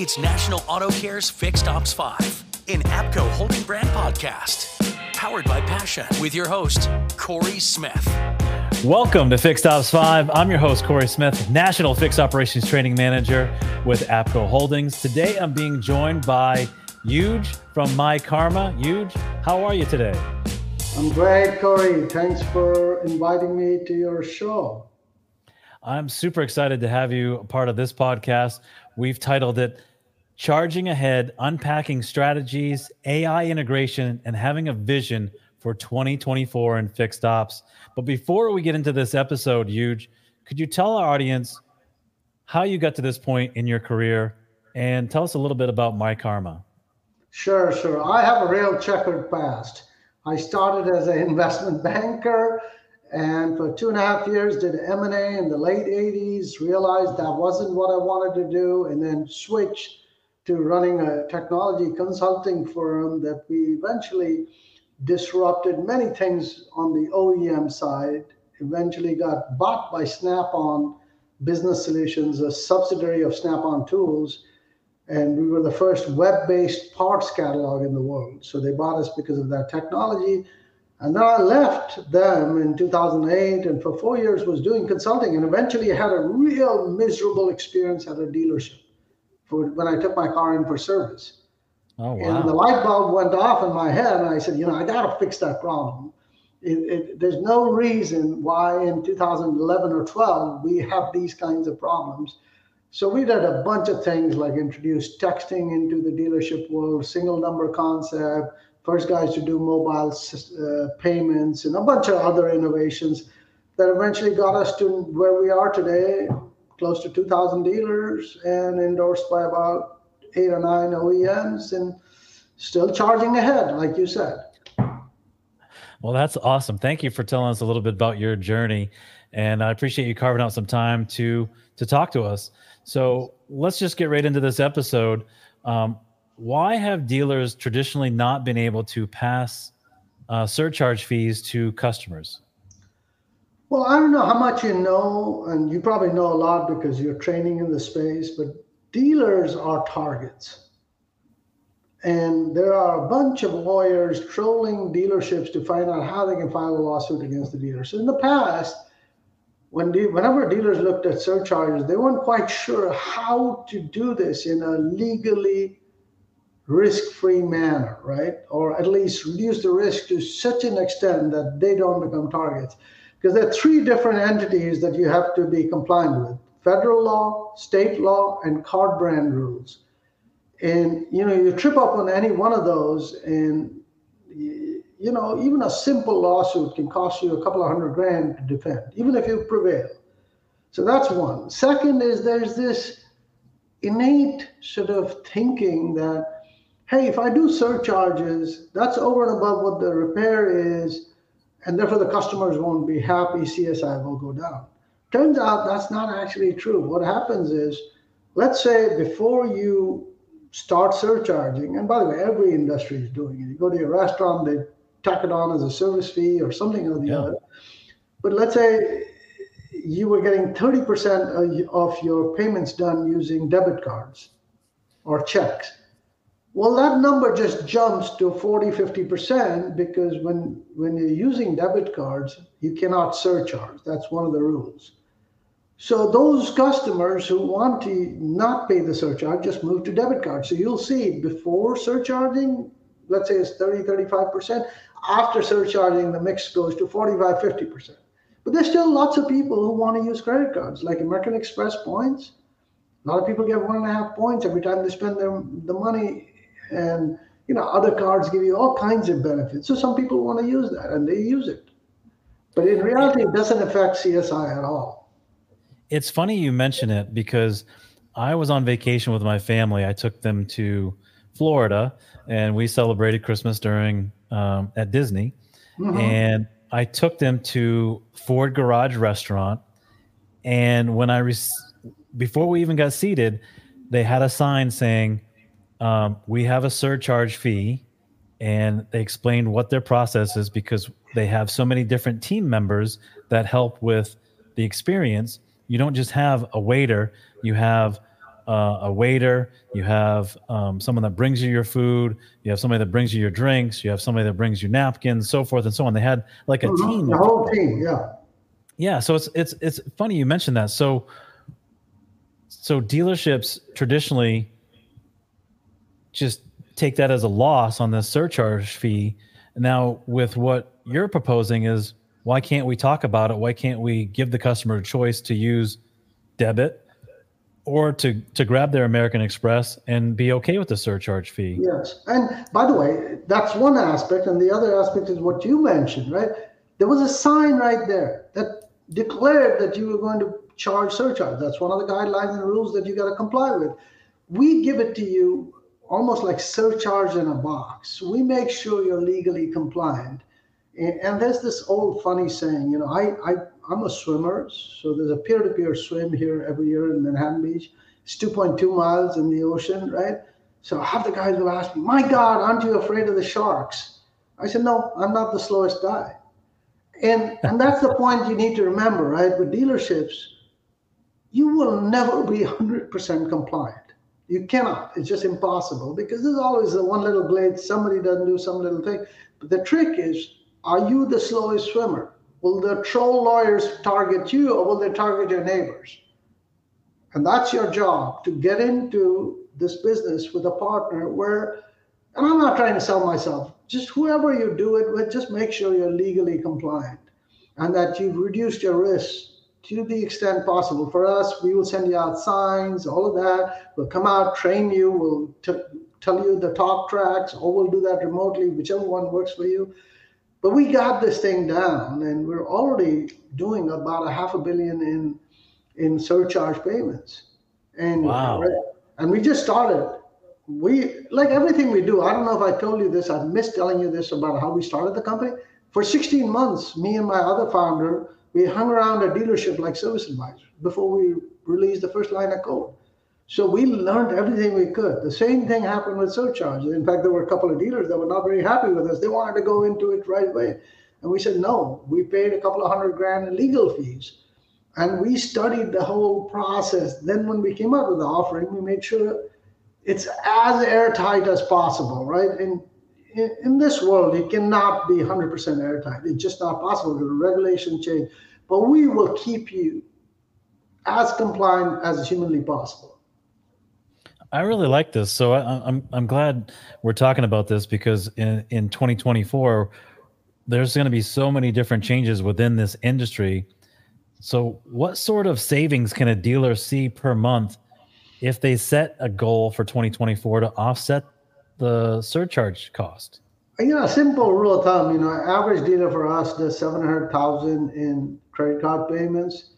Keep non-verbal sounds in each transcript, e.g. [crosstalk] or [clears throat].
It's National Auto Care's Fixed Ops 5, an APCO holding brand podcast. Powered by Passion with your host, Corey Smith. Welcome to Fixed Ops 5. I'm your host, Corey Smith, National Fixed Operations Training Manager with APCO Holdings. Today I'm being joined by Ujj from My Karma. Ujj, how are you today? I'm great, Corey. Thanks for inviting me to your show. I'm super excited to have you a part of this podcast. We've titled it Charging Ahead, Unpacking Strategies, AI Integration, and Having a Vision for 2024 in Fixed Ops. But before we get into this episode, Ujj, could you tell our audience how you got to this point in your career and tell us a little bit about myKaarma? Sure, sure. I have a real checkered past. I started as an investment banker and for two and a half years did m&a in the late 80s realized that wasn't what i wanted to do and then switched to running a technology consulting firm that we eventually disrupted many things on the oem side eventually got bought by snap-on business solutions a subsidiary of snap-on tools and we were the first web-based parts catalog in the world. So they bought us because of that technology. And then I left them in 2008 and for four years was doing consulting and eventually had a real miserable experience at a dealership for when I took my car in for service. Oh, wow. And the light bulb went off in my head and I said, you know, I got to fix that problem. It, it, there's no reason why in 2011 or 12 we have these kinds of problems. So we did a bunch of things like introduce texting into the dealership world, single number concept, first guys to do mobile uh, payments and a bunch of other innovations that eventually got us to where we are today, close to 2,000 dealers and endorsed by about eight or nine OEMs and still charging ahead, like you said. Well, that's awesome. Thank you for telling us a little bit about your journey. And I appreciate you carving out some time to to talk to us. So let's just get right into this episode. Um, why have dealers traditionally not been able to pass uh, surcharge fees to customers? Well, I don't know how much you know, and you probably know a lot because you're training in the space, but dealers are targets. And there are a bunch of lawyers trolling dealerships to find out how they can file a lawsuit against the dealers. So in the past, when de- whenever dealers looked at surcharges, they weren't quite sure how to do this in a legally risk-free manner, right? Or at least reduce the risk to such an extent that they don't become targets. Because there are three different entities that you have to be compliant with: federal law, state law, and card brand rules. And you know, you trip up on any one of those, and you know, even a simple lawsuit can cost you a couple of hundred grand to defend, even if you prevail. So that's one. Second is there's this innate sort of thinking that hey, if I do surcharges, that's over and above what the repair is, and therefore the customers won't be happy, CSI will go down. Turns out that's not actually true. What happens is, let's say before you start surcharging, and by the way, every industry is doing it. You go to a restaurant, they tack it on as a service fee or something or the yeah. other. But let's say you were getting 30% of your payments done using debit cards or checks well, that number just jumps to 40, 50% because when, when you're using debit cards, you cannot surcharge. That's one of the rules. So those customers who want to not pay the surcharge just move to debit cards. So you'll see before surcharging, let's say it's 30, 35%. After surcharging, the mix goes to 45, 50%. But there's still lots of people who want to use credit cards, like American Express points. A lot of people get one and a half points every time they spend their, the money and you know other cards give you all kinds of benefits. So some people want to use that and they use it. But in reality it doesn't affect csi at all. It's funny you mention it because i was on vacation with my family. I took them to florida and we celebrated christmas during um, at disney. Mm-hmm. and i took them to ford garage restaurant. And when i re- before we even got seated they had a sign saying um, we have a surcharge fee and they explained what their process is because they have so many different team members that help with the experience you don't just have a waiter you have uh, a waiter, you have um, someone that brings you your food, you have somebody that brings you your drinks, you have somebody that brings you napkins, so forth and so on. They had like a Mhm. team. The whole team, yeah. Yeah, so it's it's it's funny you mentioned that. So so dealerships traditionally just take that as a loss on the surcharge fee. Now with what you're proposing is why can't we talk about it? Why can't we give the customer a choice to use debit or to to grab their American Express and be okay with the surcharge fee? Yes. And by the way, that's one aspect. And the other aspect is what you mentioned, right? There was a sign right there that declared that you were going to charge surcharge. That's one of the guidelines and rules that you got to comply with. We give it to you almost like surcharge in a box. We make sure you're legally compliant. And, and there's this old funny saying, you know, I, I, I'm a swimmer. So there's a Pier to Pier swim here every year in Manhattan Beach. It's 2.2 miles in the ocean, right? So half the guys will ask me, My God, aren't you afraid of the sharks? I said, No, I'm not the slowest guy. And and that's the point you need to remember, right? With dealerships, you will never be 100% compliant. You cannot. It's just impossible because there's always the one little blade, somebody doesn't do some little thing. But the trick is, are you the slowest swimmer? Will the troll lawyers target you or will they target your neighbors? And that's your job to get into this business with a partner where, and I'm not trying to sell myself, just whoever you do it with, just make sure you're legally compliant and that you've reduced your risk to the extent possible. For us, we will send you out signs, all of that. We'll come out, train you, we'll t- tell you the talk tracks, or we'll do that remotely, whichever one works for you. But we got this thing down, and we're already doing about a half a billion in in surcharge payments. And Wow. and we just started. We like everything we do. I don't know if I told you this. I missed telling you this about how we started the company. For 16 months, me and my other founder, we hung around a dealership like service advisors before we released the first line of code. So we learned everything we could. The same thing happened with surcharge. In fact, there were a couple of dealers that were not very happy with us. They wanted to go into it right away. And we said, no, we paid a couple of hundred grand in legal fees. And we studied the whole process. Then when we came up with the offering, we made sure it's as airtight as possible, right? In, in, in this world, it cannot be 100% airtight. It's just not possible. The regulation change. But we will keep you as compliant as humanly possible. I really like this. So I, I'm I'm glad we're talking about this because in in 2024, there's going to be so many different changes within this industry. So, what sort of savings can a dealer see per month if they set a goal for 2024 to offset the surcharge cost? You know, simple rule of thumb, you know, average dealer for us does 700,000 in credit card payments.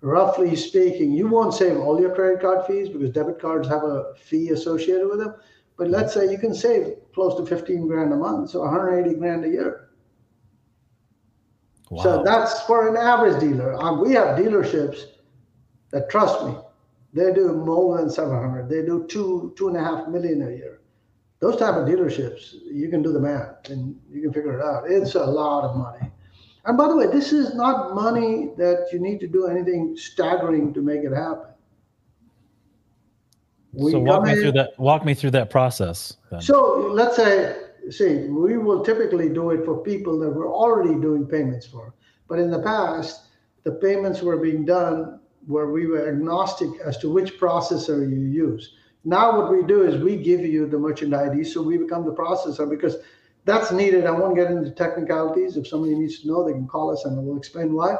Roughly speaking, you won't save all your credit card fees because debit cards have a fee associated with them. But let's say you can save close to 15 grand a month, so 180 grand a year. Wow. So that's for an average dealer. Um, we have dealerships that trust me, they do more than 700. They do two, two and a half million a year. Those type of dealerships, you can do the math and you can figure it out. It's a lot of money. And by the way, this is not money that you need to do anything staggering to make it happen. We so walk me in- through that. Walk me through that process. Then. so let's say, see, we will typically do it for people that we're already doing payments for. But in the past, the payments were being done where we were agnostic as to which processor you use. Now what we do is we give you the merchant ID, so we become the processor because that's needed. I won't get into technicalities. If somebody needs to know, they can call us and we'll explain why.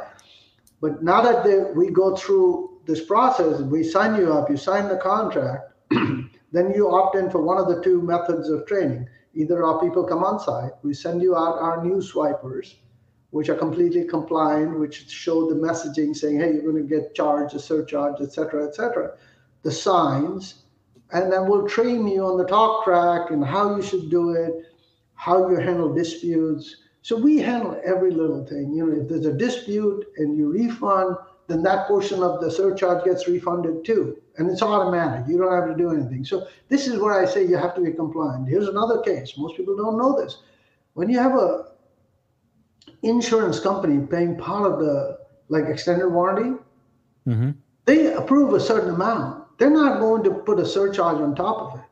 But now that they, we go through this process, we sign you up, you sign the contract, [clears throat] then you opt in for one of the two methods of training. Either our people come on site, we send you out our new swipers, which are completely compliant, which show the messaging saying, hey, you're going to get charged a surcharge, et cetera, et cetera. The signs, and then we'll train you on the talk track and how you should do it, how you handle disputes. So we handle every little thing. You know, if there's a dispute and you refund, then that portion of the surcharge gets refunded too. And it's automatic. You don't have to do anything. So this is where I say you have to be compliant. Here's another case. Most people don't know this. When you have a insurance company paying part of the like extended warranty, hmm they approve a certain amount. They're not going to put a surcharge on top of it.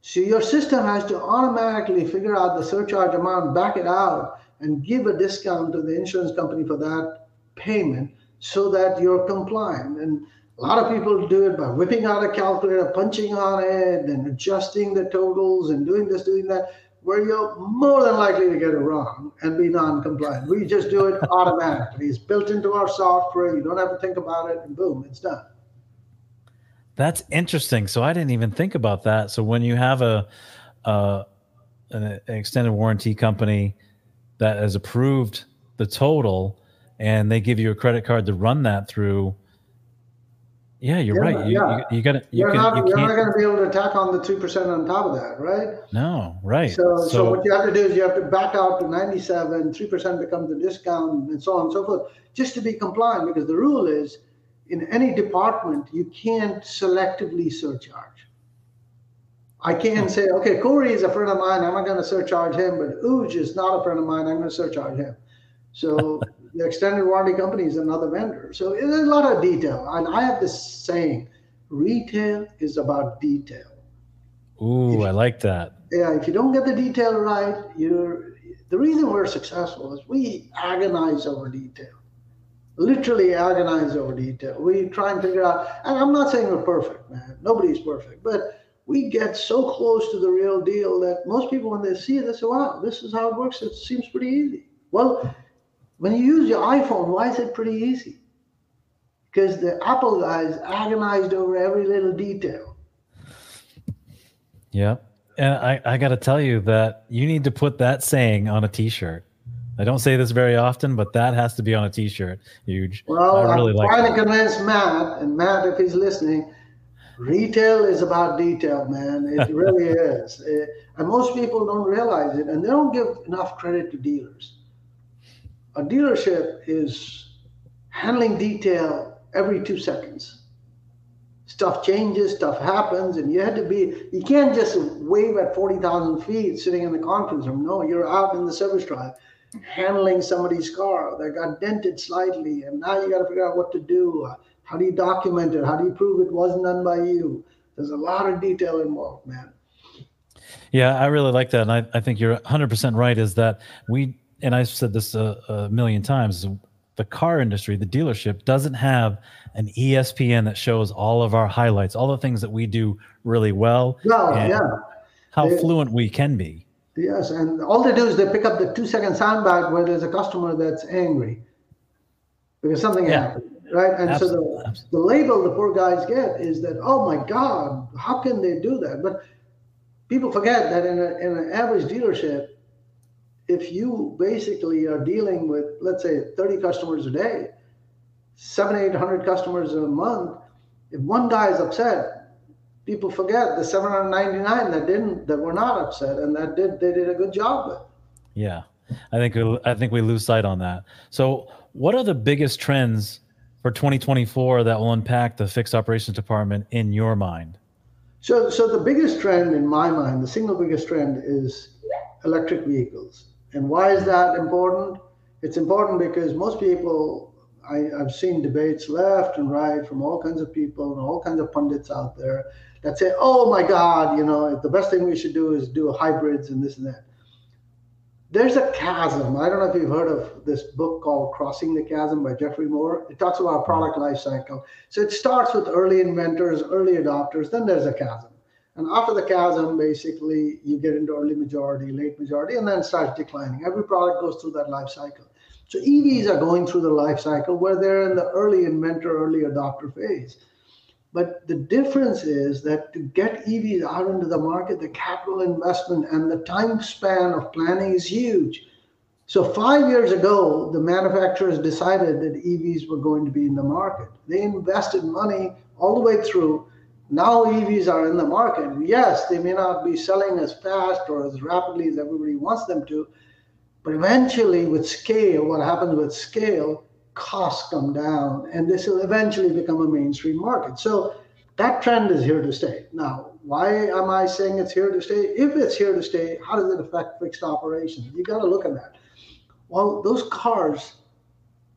So your system has to automatically figure out the surcharge amount, back it out, and give a discount to the insurance company for that payment so that you're compliant. And a lot of people do it by whipping out a calculator, punching on it, and adjusting the totals and doing this, doing that, where you're more than likely to get it wrong and be non compliant. We just do it [laughs] automatically. It's built into our software. You don't have to think about it, and boom, it's done. That's interesting. So I didn't even think about that. So when you have a, uh, an extended warranty company that has approved the total and they give you a credit card to run that through, yeah, you're yeah, right. You, yeah. you, you got to. You you're can, not, you are not going to be able to tack on the two percent on top of that, right? No, right. So, so, so, what you have to do is you have to back out to ninety-seven. Three percent becomes the discount, and so on and so forth, just to be compliant. Because the rule is, in any department, you can't selectively surcharge. I can't say, okay, Corey is a friend of mine. I'm not going to surcharge him, but Ujj is not a friend of mine. I'm going to surcharge him. So [laughs] the extended warranty company is another vendor. So there's a lot of detail. And I have this saying retail is about detail. Ooh, you, I like that. Yeah, if you don't get the detail right, you're the reason we're successful is we agonize over detail. Literally agonize over detail. We try and figure out, and I'm not saying we're perfect, man. Nobody's perfect, but we get so close to the real deal that most people, when they see it, they say, wow, this is how it works. It seems pretty easy. Well, when you use your iPhone, why is it pretty easy? Because the Apple guys agonized over every little detail. Yeah. And I, I got to tell you that you need to put that saying on a t shirt. I don't say this very often, but that has to be on a t shirt. Huge. Well, I really I'm like trying that. to convince Matt, and Matt, if he's listening, retail is about detail, man. It [laughs] really is. It, and most people don't realize it, and they don't give enough credit to dealers a dealership is handling detail every two seconds. Stuff changes, stuff happens, and you had to be, you can't just wave at 40,000 feet sitting in the conference room. No, you're out in the service drive handling somebody's car that got dented slightly, and now you got to figure out what to do. How do you document it? How do you prove it wasn't done by you? There's a lot of detail involved, man. Yeah, I really like that. And I, I think you're 100% right is that we and I've said this a, a million times, the car industry, the dealership doesn't have an ESPN that shows all of our highlights, all the things that we do really well. Well, yeah. How they, fluent we can be. Yes, and all they do is they pick up the two second soundbite where there's a customer that's angry because something yeah. happened, right? And Absolutely. so the, the label the poor guys get is that, oh my God, how can they do that? But people forget that in, a, in an average dealership, if you basically are dealing with, let's say, 30 customers a day, seven, 800 customers a month, if one guy is upset, people forget the 799 that didn't, that were not upset and that did, they did a good job with. Yeah. I think, we, I think we lose sight on that. So what are the biggest trends for 2024 that will impact the fixed operations department in your mind? So, so the biggest trend in my mind, the single biggest trend is electric vehicles. And why is that important? It's important because most people, I, I, have seen debates left and right from all kinds of people and all kinds of pundits out there that say, oh my God, you know, the best thing we should do is do hybrids and this and that. There's a chasm. I don't know if you've heard of this book called Crossing the Chasm by Geoffrey Moore. It talks about product life cycle. So it starts with early inventors, early adopters, then there's a chasm. And after the chasm, basically, you get into early majority, late majority, and then starts declining. Every product goes through that life cycle. So EVs are going through the life cycle where they're in the early inventor, early adopter phase. But the difference is that to get EVs out into the market, the capital investment and the time span of planning is huge. So five years ago, the manufacturers decided that EVs were going to be in the market. They invested money all the way through now EVs are in the market. Yes, they may not be selling as fast or as rapidly as everybody wants them to, but eventually, with scale, what happens with scale, costs come down, and this will eventually become a mainstream market. So that trend is here to stay. Now, why am I saying it's here to stay? If it's here to stay, how does it affect fixed operations? You got to look at that. Well, those cars,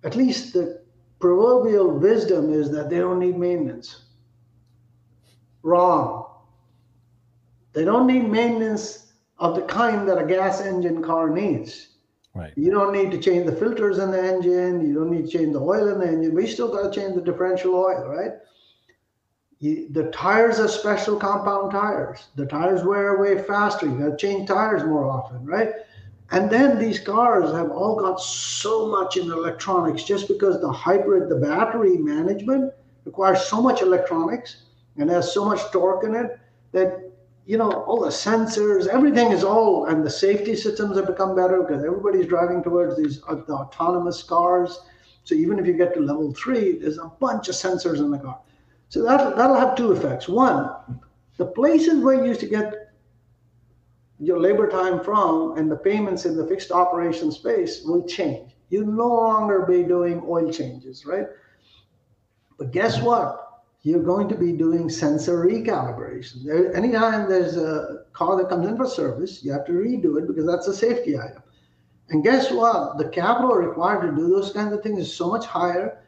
at least the proverbial wisdom is that they don't need maintenance Wrong. They don't need maintenance of the kind that a gas engine car needs. Right. You don't need to change the filters in the engine. You don't need to change the oil in the engine. We still got to change the differential oil, right? The tires are special compound tires. The tires wear away faster. You got to change tires more often, right? And then these cars have all got so much in electronics just because the hybrid, the battery management requires so much electronics and has so much torque in it that you know all the sensors everything is all and the safety systems have become better because everybody's driving towards these uh, the autonomous cars. So even if you get to level three there's a bunch of sensors in the car. So that, that'll have two effects. One the places where you used to get your labor time from and the payments in the fixed operation space will change. You'll no longer be doing oil changes right? But guess what you're going to be doing sensor recalibration. There, anytime there's a car that comes in for service, you have to redo it because that's a safety item. And guess what? The capital required to do those kinds of things is so much higher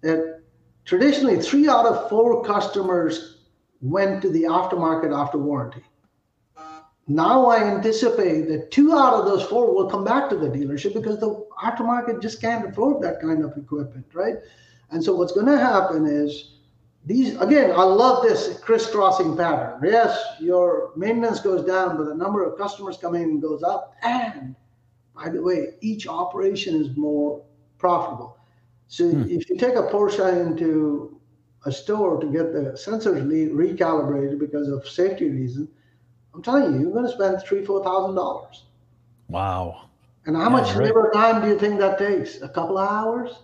that traditionally three out of four customers went to the aftermarket after warranty. Now I anticipate that two out of those four will come back to the dealership because the aftermarket just can't afford that kind of equipment, right? And so what's going to happen is these again i love this crisscrossing pattern. Yes your maintenance goes down but the number of customers coming in goes up. And by the way each operation is more profitable. So hmm. if you take a porsche into a store to get the sensors re- recalibrated because of safety reasons i'm telling you you're going to spend three four thousand dollars. Wow. And how yeah, much right. labor time do you think that takes? A couple of hours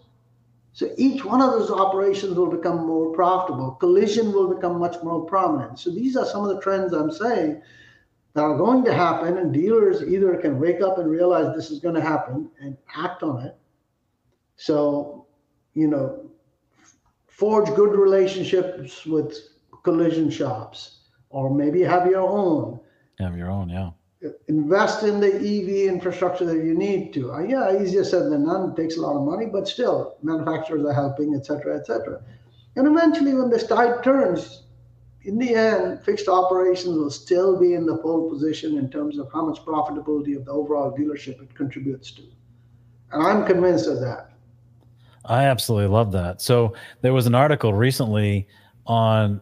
so each one of those operations will become more profitable. Collision will become much more prominent. So these are some of the trends I'm saying that are going to happen, and dealers either can wake up and realize this is going to happen and act on it. So, you know, forge good relationships with collision shops, or maybe have your own. Have your own, yeah invest in the EV infrastructure that you need to. Uh, yeah, easier said than done. It takes a lot of money, but still, manufacturers are helping, etc., etc. And eventually, when this tide turns, in the end, fixed operations will still be in the pole position in terms of how much profitability of the overall dealership it contributes to. And I'm convinced of that. I absolutely love that. So there was an article recently on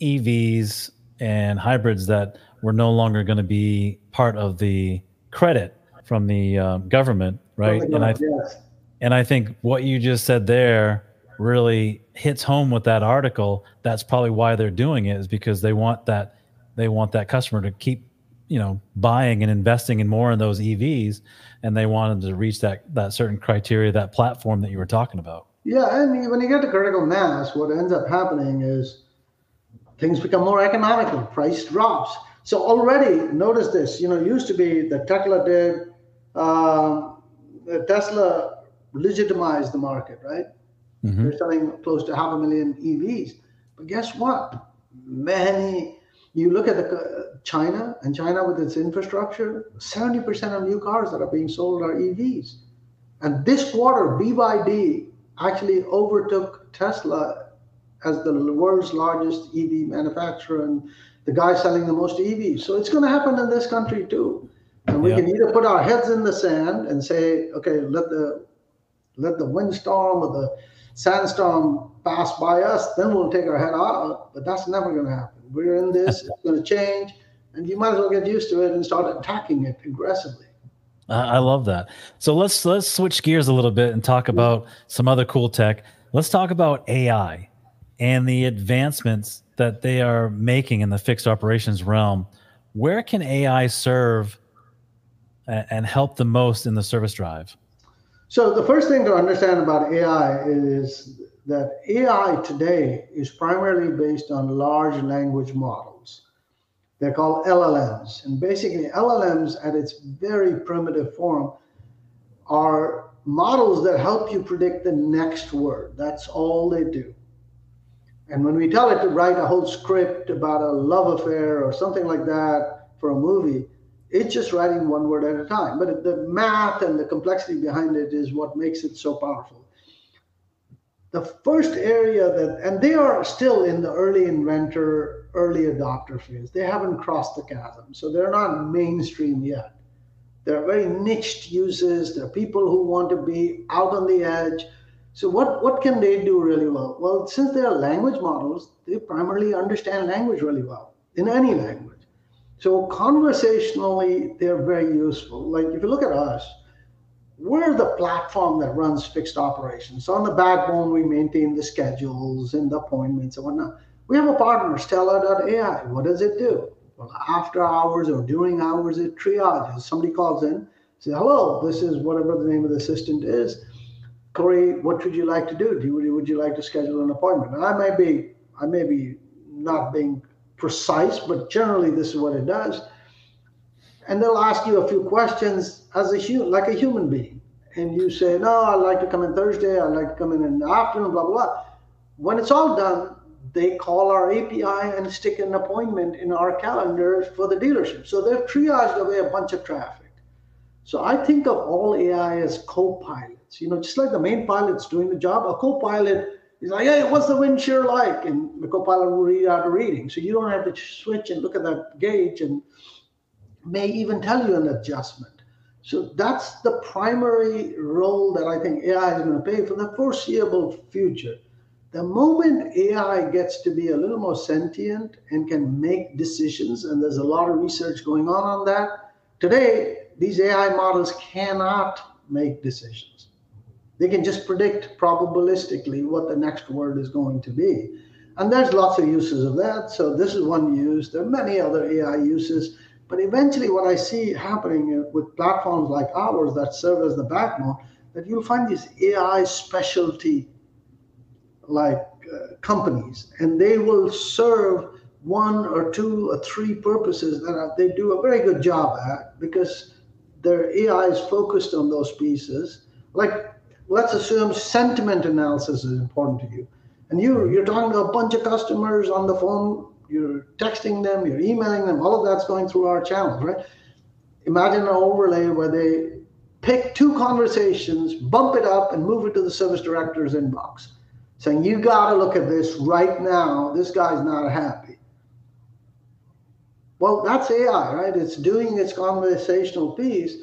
EVs and hybrids that were no longer going to be part of the credit from the um, government, right? and I yes. and I think what you just said there really hits home with that article. That's probably why they're doing it is because they want that they want that customer to keep you know buying and investing in more in those EVs, and they wanted to reach that that certain criteria, that platform that you were talking about. Yeah, and when you get to critical mass, what ends up happening is things become more economical, price drops. So already notice this, you know, used to be that Tesla did, uh, Tesla legitimized the market, right? Mm-hmm. They're selling close to half a million EVs. But guess what? Many, you look at the, uh, China and China with its infrastructure, 70% of new cars that are being sold are EVs. And this quarter, BYD actually overtook Tesla as the world's largest EV manufacturer and the guy selling the most EVs. So it's going to happen in this country too. And we yeah. can either put our heads in the sand and say, okay, let the let the windstorm or the sandstorm pass by us, then we'll take our head out. But that's never going to happen. We're in this; it's going to change, and you might as well get used to it and start attacking it aggressively. I love that. So let's let's switch gears a little bit and talk about some other cool tech. Let's talk about AI and the advancements that they are making in the fixed operations realm, where can AI serve uh, and help the most in the service drive? So, the first thing to understand about AI is that AI today is primarily based on large language models. They're called LLMs. And basically, LLMs, at its very primitive form, are models that help you predict the next word. That's all they do. And when we tell it to write a whole script about a love affair or something like that for a movie, it's just writing one word at a time. But the math and the complexity behind it is what makes it so powerful. The first area that, and they are still in the early inventor early adopter phase. They haven't crossed the chasm, so they're not mainstream yet. They're very niched uses. They're people who want to be out on the edge. So what, what can they do really well? Well, since they are language models, they primarily understand language really well in any language. So conversationally, they're very useful. Like if you look at us, we're the platform that runs fixed operations. So on the backbone, we maintain the schedules and the appointments and whatnot. We have a partner, Stellar.ai. What does it do? Well, after hours or during hours, it triages. Somebody calls in, say, hello, this is whatever the name of the assistant is. Corey, what would you like to do? do you, would you like to schedule an appointment? And I may be, I may be not being precise, but generally this is what it does. And they'll ask you a few questions as a human, like a human being. And you say, no, I'd like to come in Thursday. I'd like to come in in the afternoon, blah, blah, blah. When it's all done, they call our API and stick an appointment in our calendars for the dealership. So they've triaged away a bunch of traffic. So I think of all AI as You know, just like the main pilot's doing the job, a co-pilot is like, hey, what's the wind shear like? And the co-pilot will read out a reading. So you don't have to switch and look at that gauge and may even tell you an adjustment. So that's the primary role that I think AI is going to play for the foreseeable future. The moment AI gets to be a little more sentient and can make decisions, and there's a lot of research going on on that, today these AI models cannot make decisions. They can just predict probabilistically what the next word is going to be. And there's lots of uses of that. So this is one use. There are many other AI uses. But eventually, what I see happening with platforms like ours that serve as the backbone, that you'll find these AI specialty like uh, companies, and they will serve one or two or three purposes that they do a very good job at because their AI is focused on those pieces. Like, let's assume sentiment analysis is important to you, and you you're talking to a bunch of customers on the phone. You're texting them, you're emailing them. All of that's going through our channels, right? Imagine an overlay where they pick two conversations, bump it up, and move it to the service director's inbox saying, You got to look at this right now. This guy's not happy. Well, that's AI, right? It's doing its conversational piece,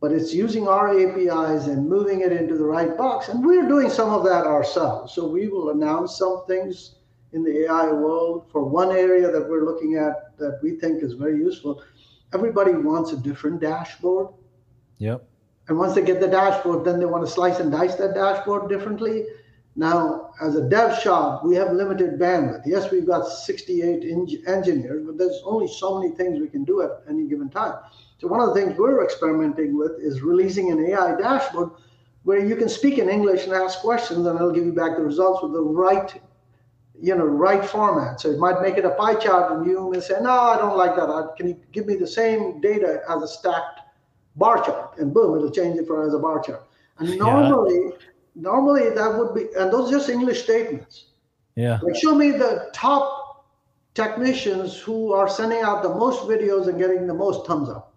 but it's using our APIs and moving it into the right box. And we're doing some of that ourselves. So we will announce some things in the AI world for one area that we're looking at that we think is very useful. Everybody wants a different dashboard. Yep. And once they get the dashboard, then they want to slice and dice that dashboard differently. Now, as a dev shop, we have limited bandwidth. Yes, we've got 68 engineers, but there's only so many things we can do at any given time. So one of the things we're experimenting with is releasing an AI dashboard where you can speak in English and ask questions, and it'll give you back the results with the right, you know, right format. So it might make it a pie chart, and you may say, "No, I don't like that. Can you give me the same data as a stacked bar chart?" And boom, it'll change it for as a bar chart. And normally, yeah normally that would be, and those are just English statements. Yeah. Like show me the top technicians who are sending out the most videos and getting the most thumbs up.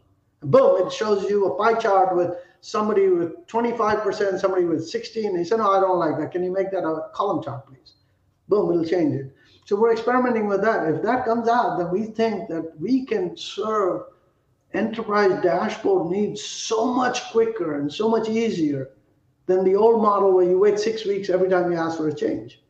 Boom, it shows you a pie chart with somebody with 25%, somebody with 16. And he said, no, I don't like that. Can you make that a column chart, please? Boom, it'll change it. So we're experimenting with that. If that comes out, then we think that we can serve enterprise dashboard needs so much quicker and so much easier than the old model where you wait six weeks every time you ask for a change.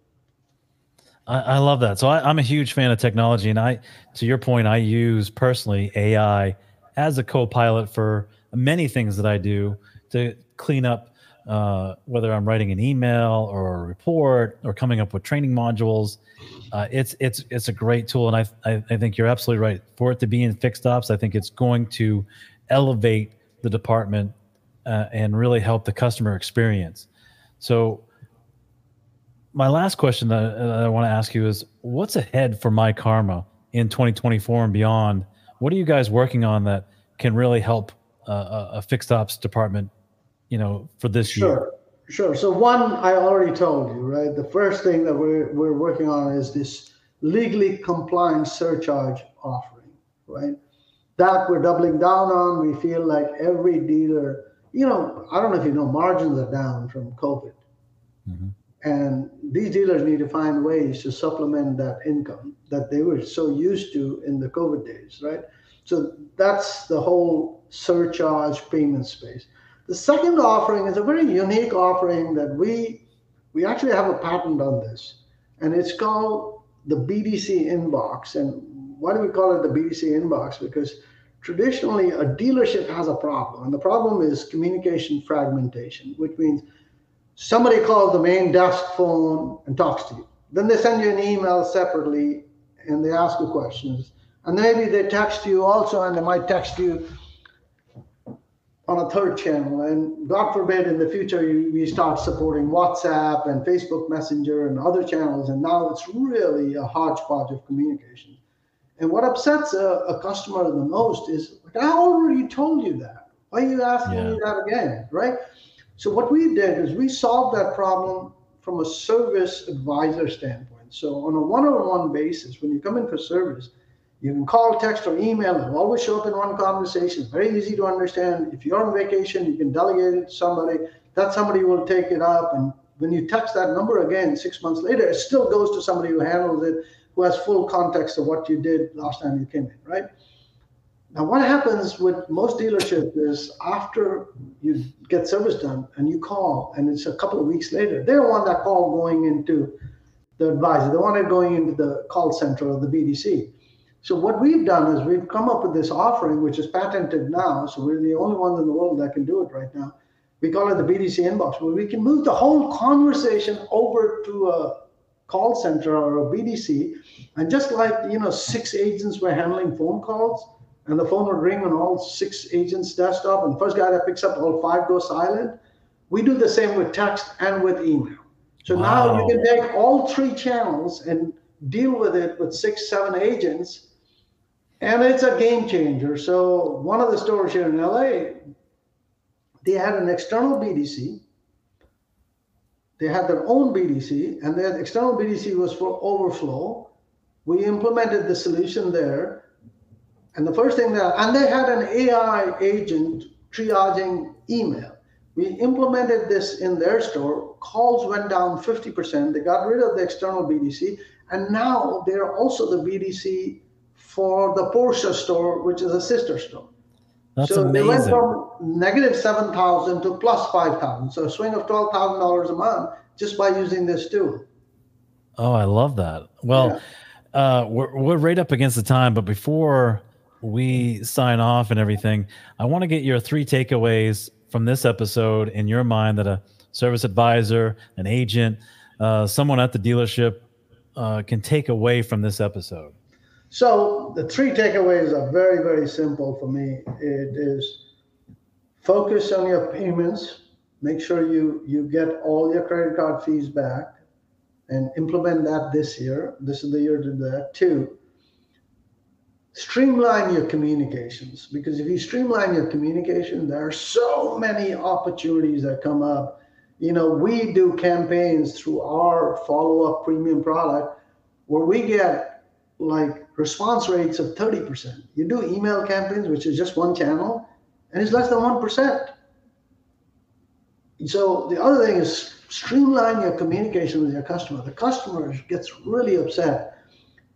I, I love that. So I, am a huge fan of technology, and I, to your point, I use personally AI as a co-pilot for many things that I do to clean up. Uh, whether I'm writing an email or a report or coming up with training modules, uh, it's it's it's a great tool, and I, I I think you're absolutely right. For it to be in fixed ops, I think it's going to elevate the department uh, and really help the customer experience. So, my last question that, that I want to ask you is what's ahead for myKaarma in 2024 and beyond? What are you guys working on that can really help uh, a fixed ops department, you know, for this sure. year? Sure. So one, I already told you, right? The first thing that we're we're working on is this legally compliant surcharge offering, right? That we're doubling down on. We feel like every dealer you know, I don't know if you know, margins are down from COVID. Mm-hmm. And these dealers need to find ways to supplement that income that they were so used to in the COVID days, right? So that's the whole surcharge payment space. The second offering is a very unique offering that we we actually have a patent on this, and it's called the BDC inbox. And why do we call it the BDC inbox? Because traditionally a dealership has a problem, and the problem is communication fragmentation, which means somebody calls the main desk phone and talks to you. Then they send you an email separately and they ask you questions. And maybe they text you also, and they might text you on a third channel. And God forbid in the future you, we start supporting WhatsApp and Facebook Messenger and other channels. And now it's really a hodgepodge of communication. And what upsets a, a customer the most is, like, I already told you that. Why are you asking yeah. me that again? Right? So what we did is we solved that problem from a service advisor standpoint. So on a one-on-one basis, when you come in for service, you can call, text, or email. It'll always show up in one conversation. Very easy to understand. If you're on vacation, you can delegate it to somebody. That somebody will take it up. And when you text that number again six months later, it still goes to somebody who handles it, who has full context of what you did last time you came in, right? Now, what happens with most dealerships is after you get service done and you call, and it's a couple of weeks later, they don't want that call going into the advisor. They want it going into the call center or the BDC. So what we've done is we've come up with this offering, which is patented now. So we're the only ones in the world that can do it right now. We call it the BDC inbox, where we can move the whole conversation over to a call center or a BDC. And just like, you know, six agents were handling phone calls and the phone would ring on all six agents' desktop and first guy that picks up, all five go silent. We do the same with text and with email. So wow. now you can take all three channels and deal with it with six, seven agents and it's a game changer. So one of the stores here in LA, they had an external BDC. They had their own BDC, and their external BDC was for overflow. We implemented the solution there. And the first thing that, and they had an AI agent triaging email. We implemented this in their store. Calls went down 50%. They got rid of the external BDC. And now they're also the BDC for the Porsche store, which is a sister store. That's so amazing. they went from negative seven thousand to plus five thousand, so a swing of twelve thousand dollars a month just by using this tool. Oh, I love that. Well, yeah. uh, we're we're right up against the time, but before we sign off and everything, I want to get your three takeaways from this episode in your mind that a service advisor, an agent, uh, someone at the dealership uh, can take away from this episode. So the three takeaways are very, very simple for me. It is focus on your payments. Make sure you you get all your credit card fees back, and implement that this year. This is the year to do that. Two, streamline your communications because if you streamline your communication, there are so many opportunities that come up. You know, we do campaigns through our follow-up premium product where we get like response rates of 30%. You do email campaigns, which is just one channel, and it's less than 1%. So the other thing is streamline your communication with your customer. The customer gets really upset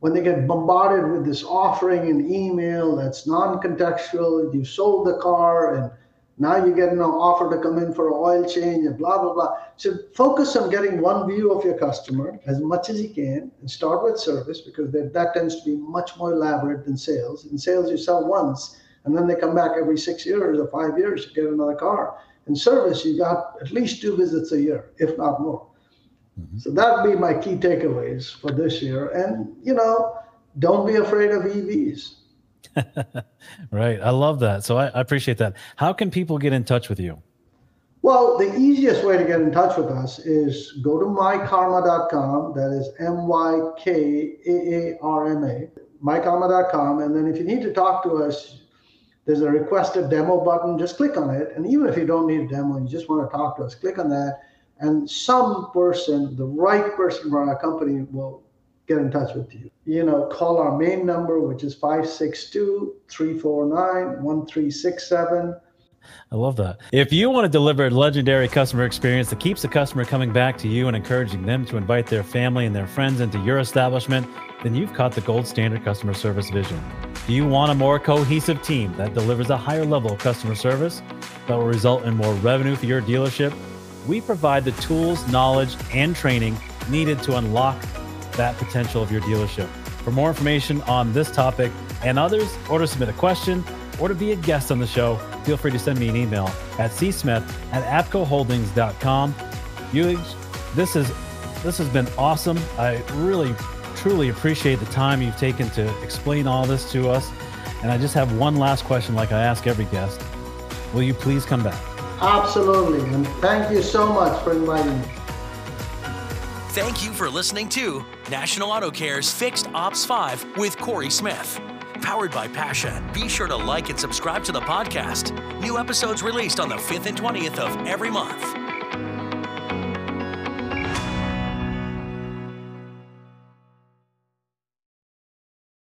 when they get bombarded with this offering in email that's non-contextual. You sold the car and now you get an offer to come in for an oil change and blah, blah, blah. So focus on getting one view of your customer as much as you can and start with service because that, that tends to be much more elaborate than sales. In sales, you sell once and then they come back every six years or five years to get another car. In service, you got at least two visits a year, if not more. Mm-hmm. So that'd be my key takeaways for this year. And, you know, don't be afraid of EVs [laughs] right. I love that. So I, I, appreciate that. How can people get in touch with you? Well, the easiest way to get in touch with us is go to mykaarma.com. That is M Y K A A R M A, mykaarma.com. And then if you need to talk to us, there's a request a demo button. Just click on it. And even if you don't need a demo, you just want to talk to us, click on that. And some person, the right person from our company, will get in touch with you. You know, call our main number, which is 562 349 1367. I love that. If you want to deliver a legendary customer experience that keeps the customer coming back to you and encouraging them to invite their family and their friends into your establishment, then you've caught the gold standard customer service vision. Do you want a more cohesive team that delivers a higher level of customer service that will result in more revenue for your dealership? We provide the tools, knowledge, and training needed to unlock that potential of your dealership. For more information on this topic and others, or to submit a question, or to be a guest on the show, feel free to send me an email at csmith at apcoholdings.com. Ujj, this is this has been awesome. I really, truly appreciate the time you've taken to explain all this to us. And I just have one last question, like I ask every guest. Will you please come back? Absolutely. And thank you so much for inviting me. Thank you for listening to National Auto Care's Fixed Ops 5 with Corey Smith powered by Passion. Be sure to like and subscribe to the podcast. New episodes released on the 5th and 20th of every month.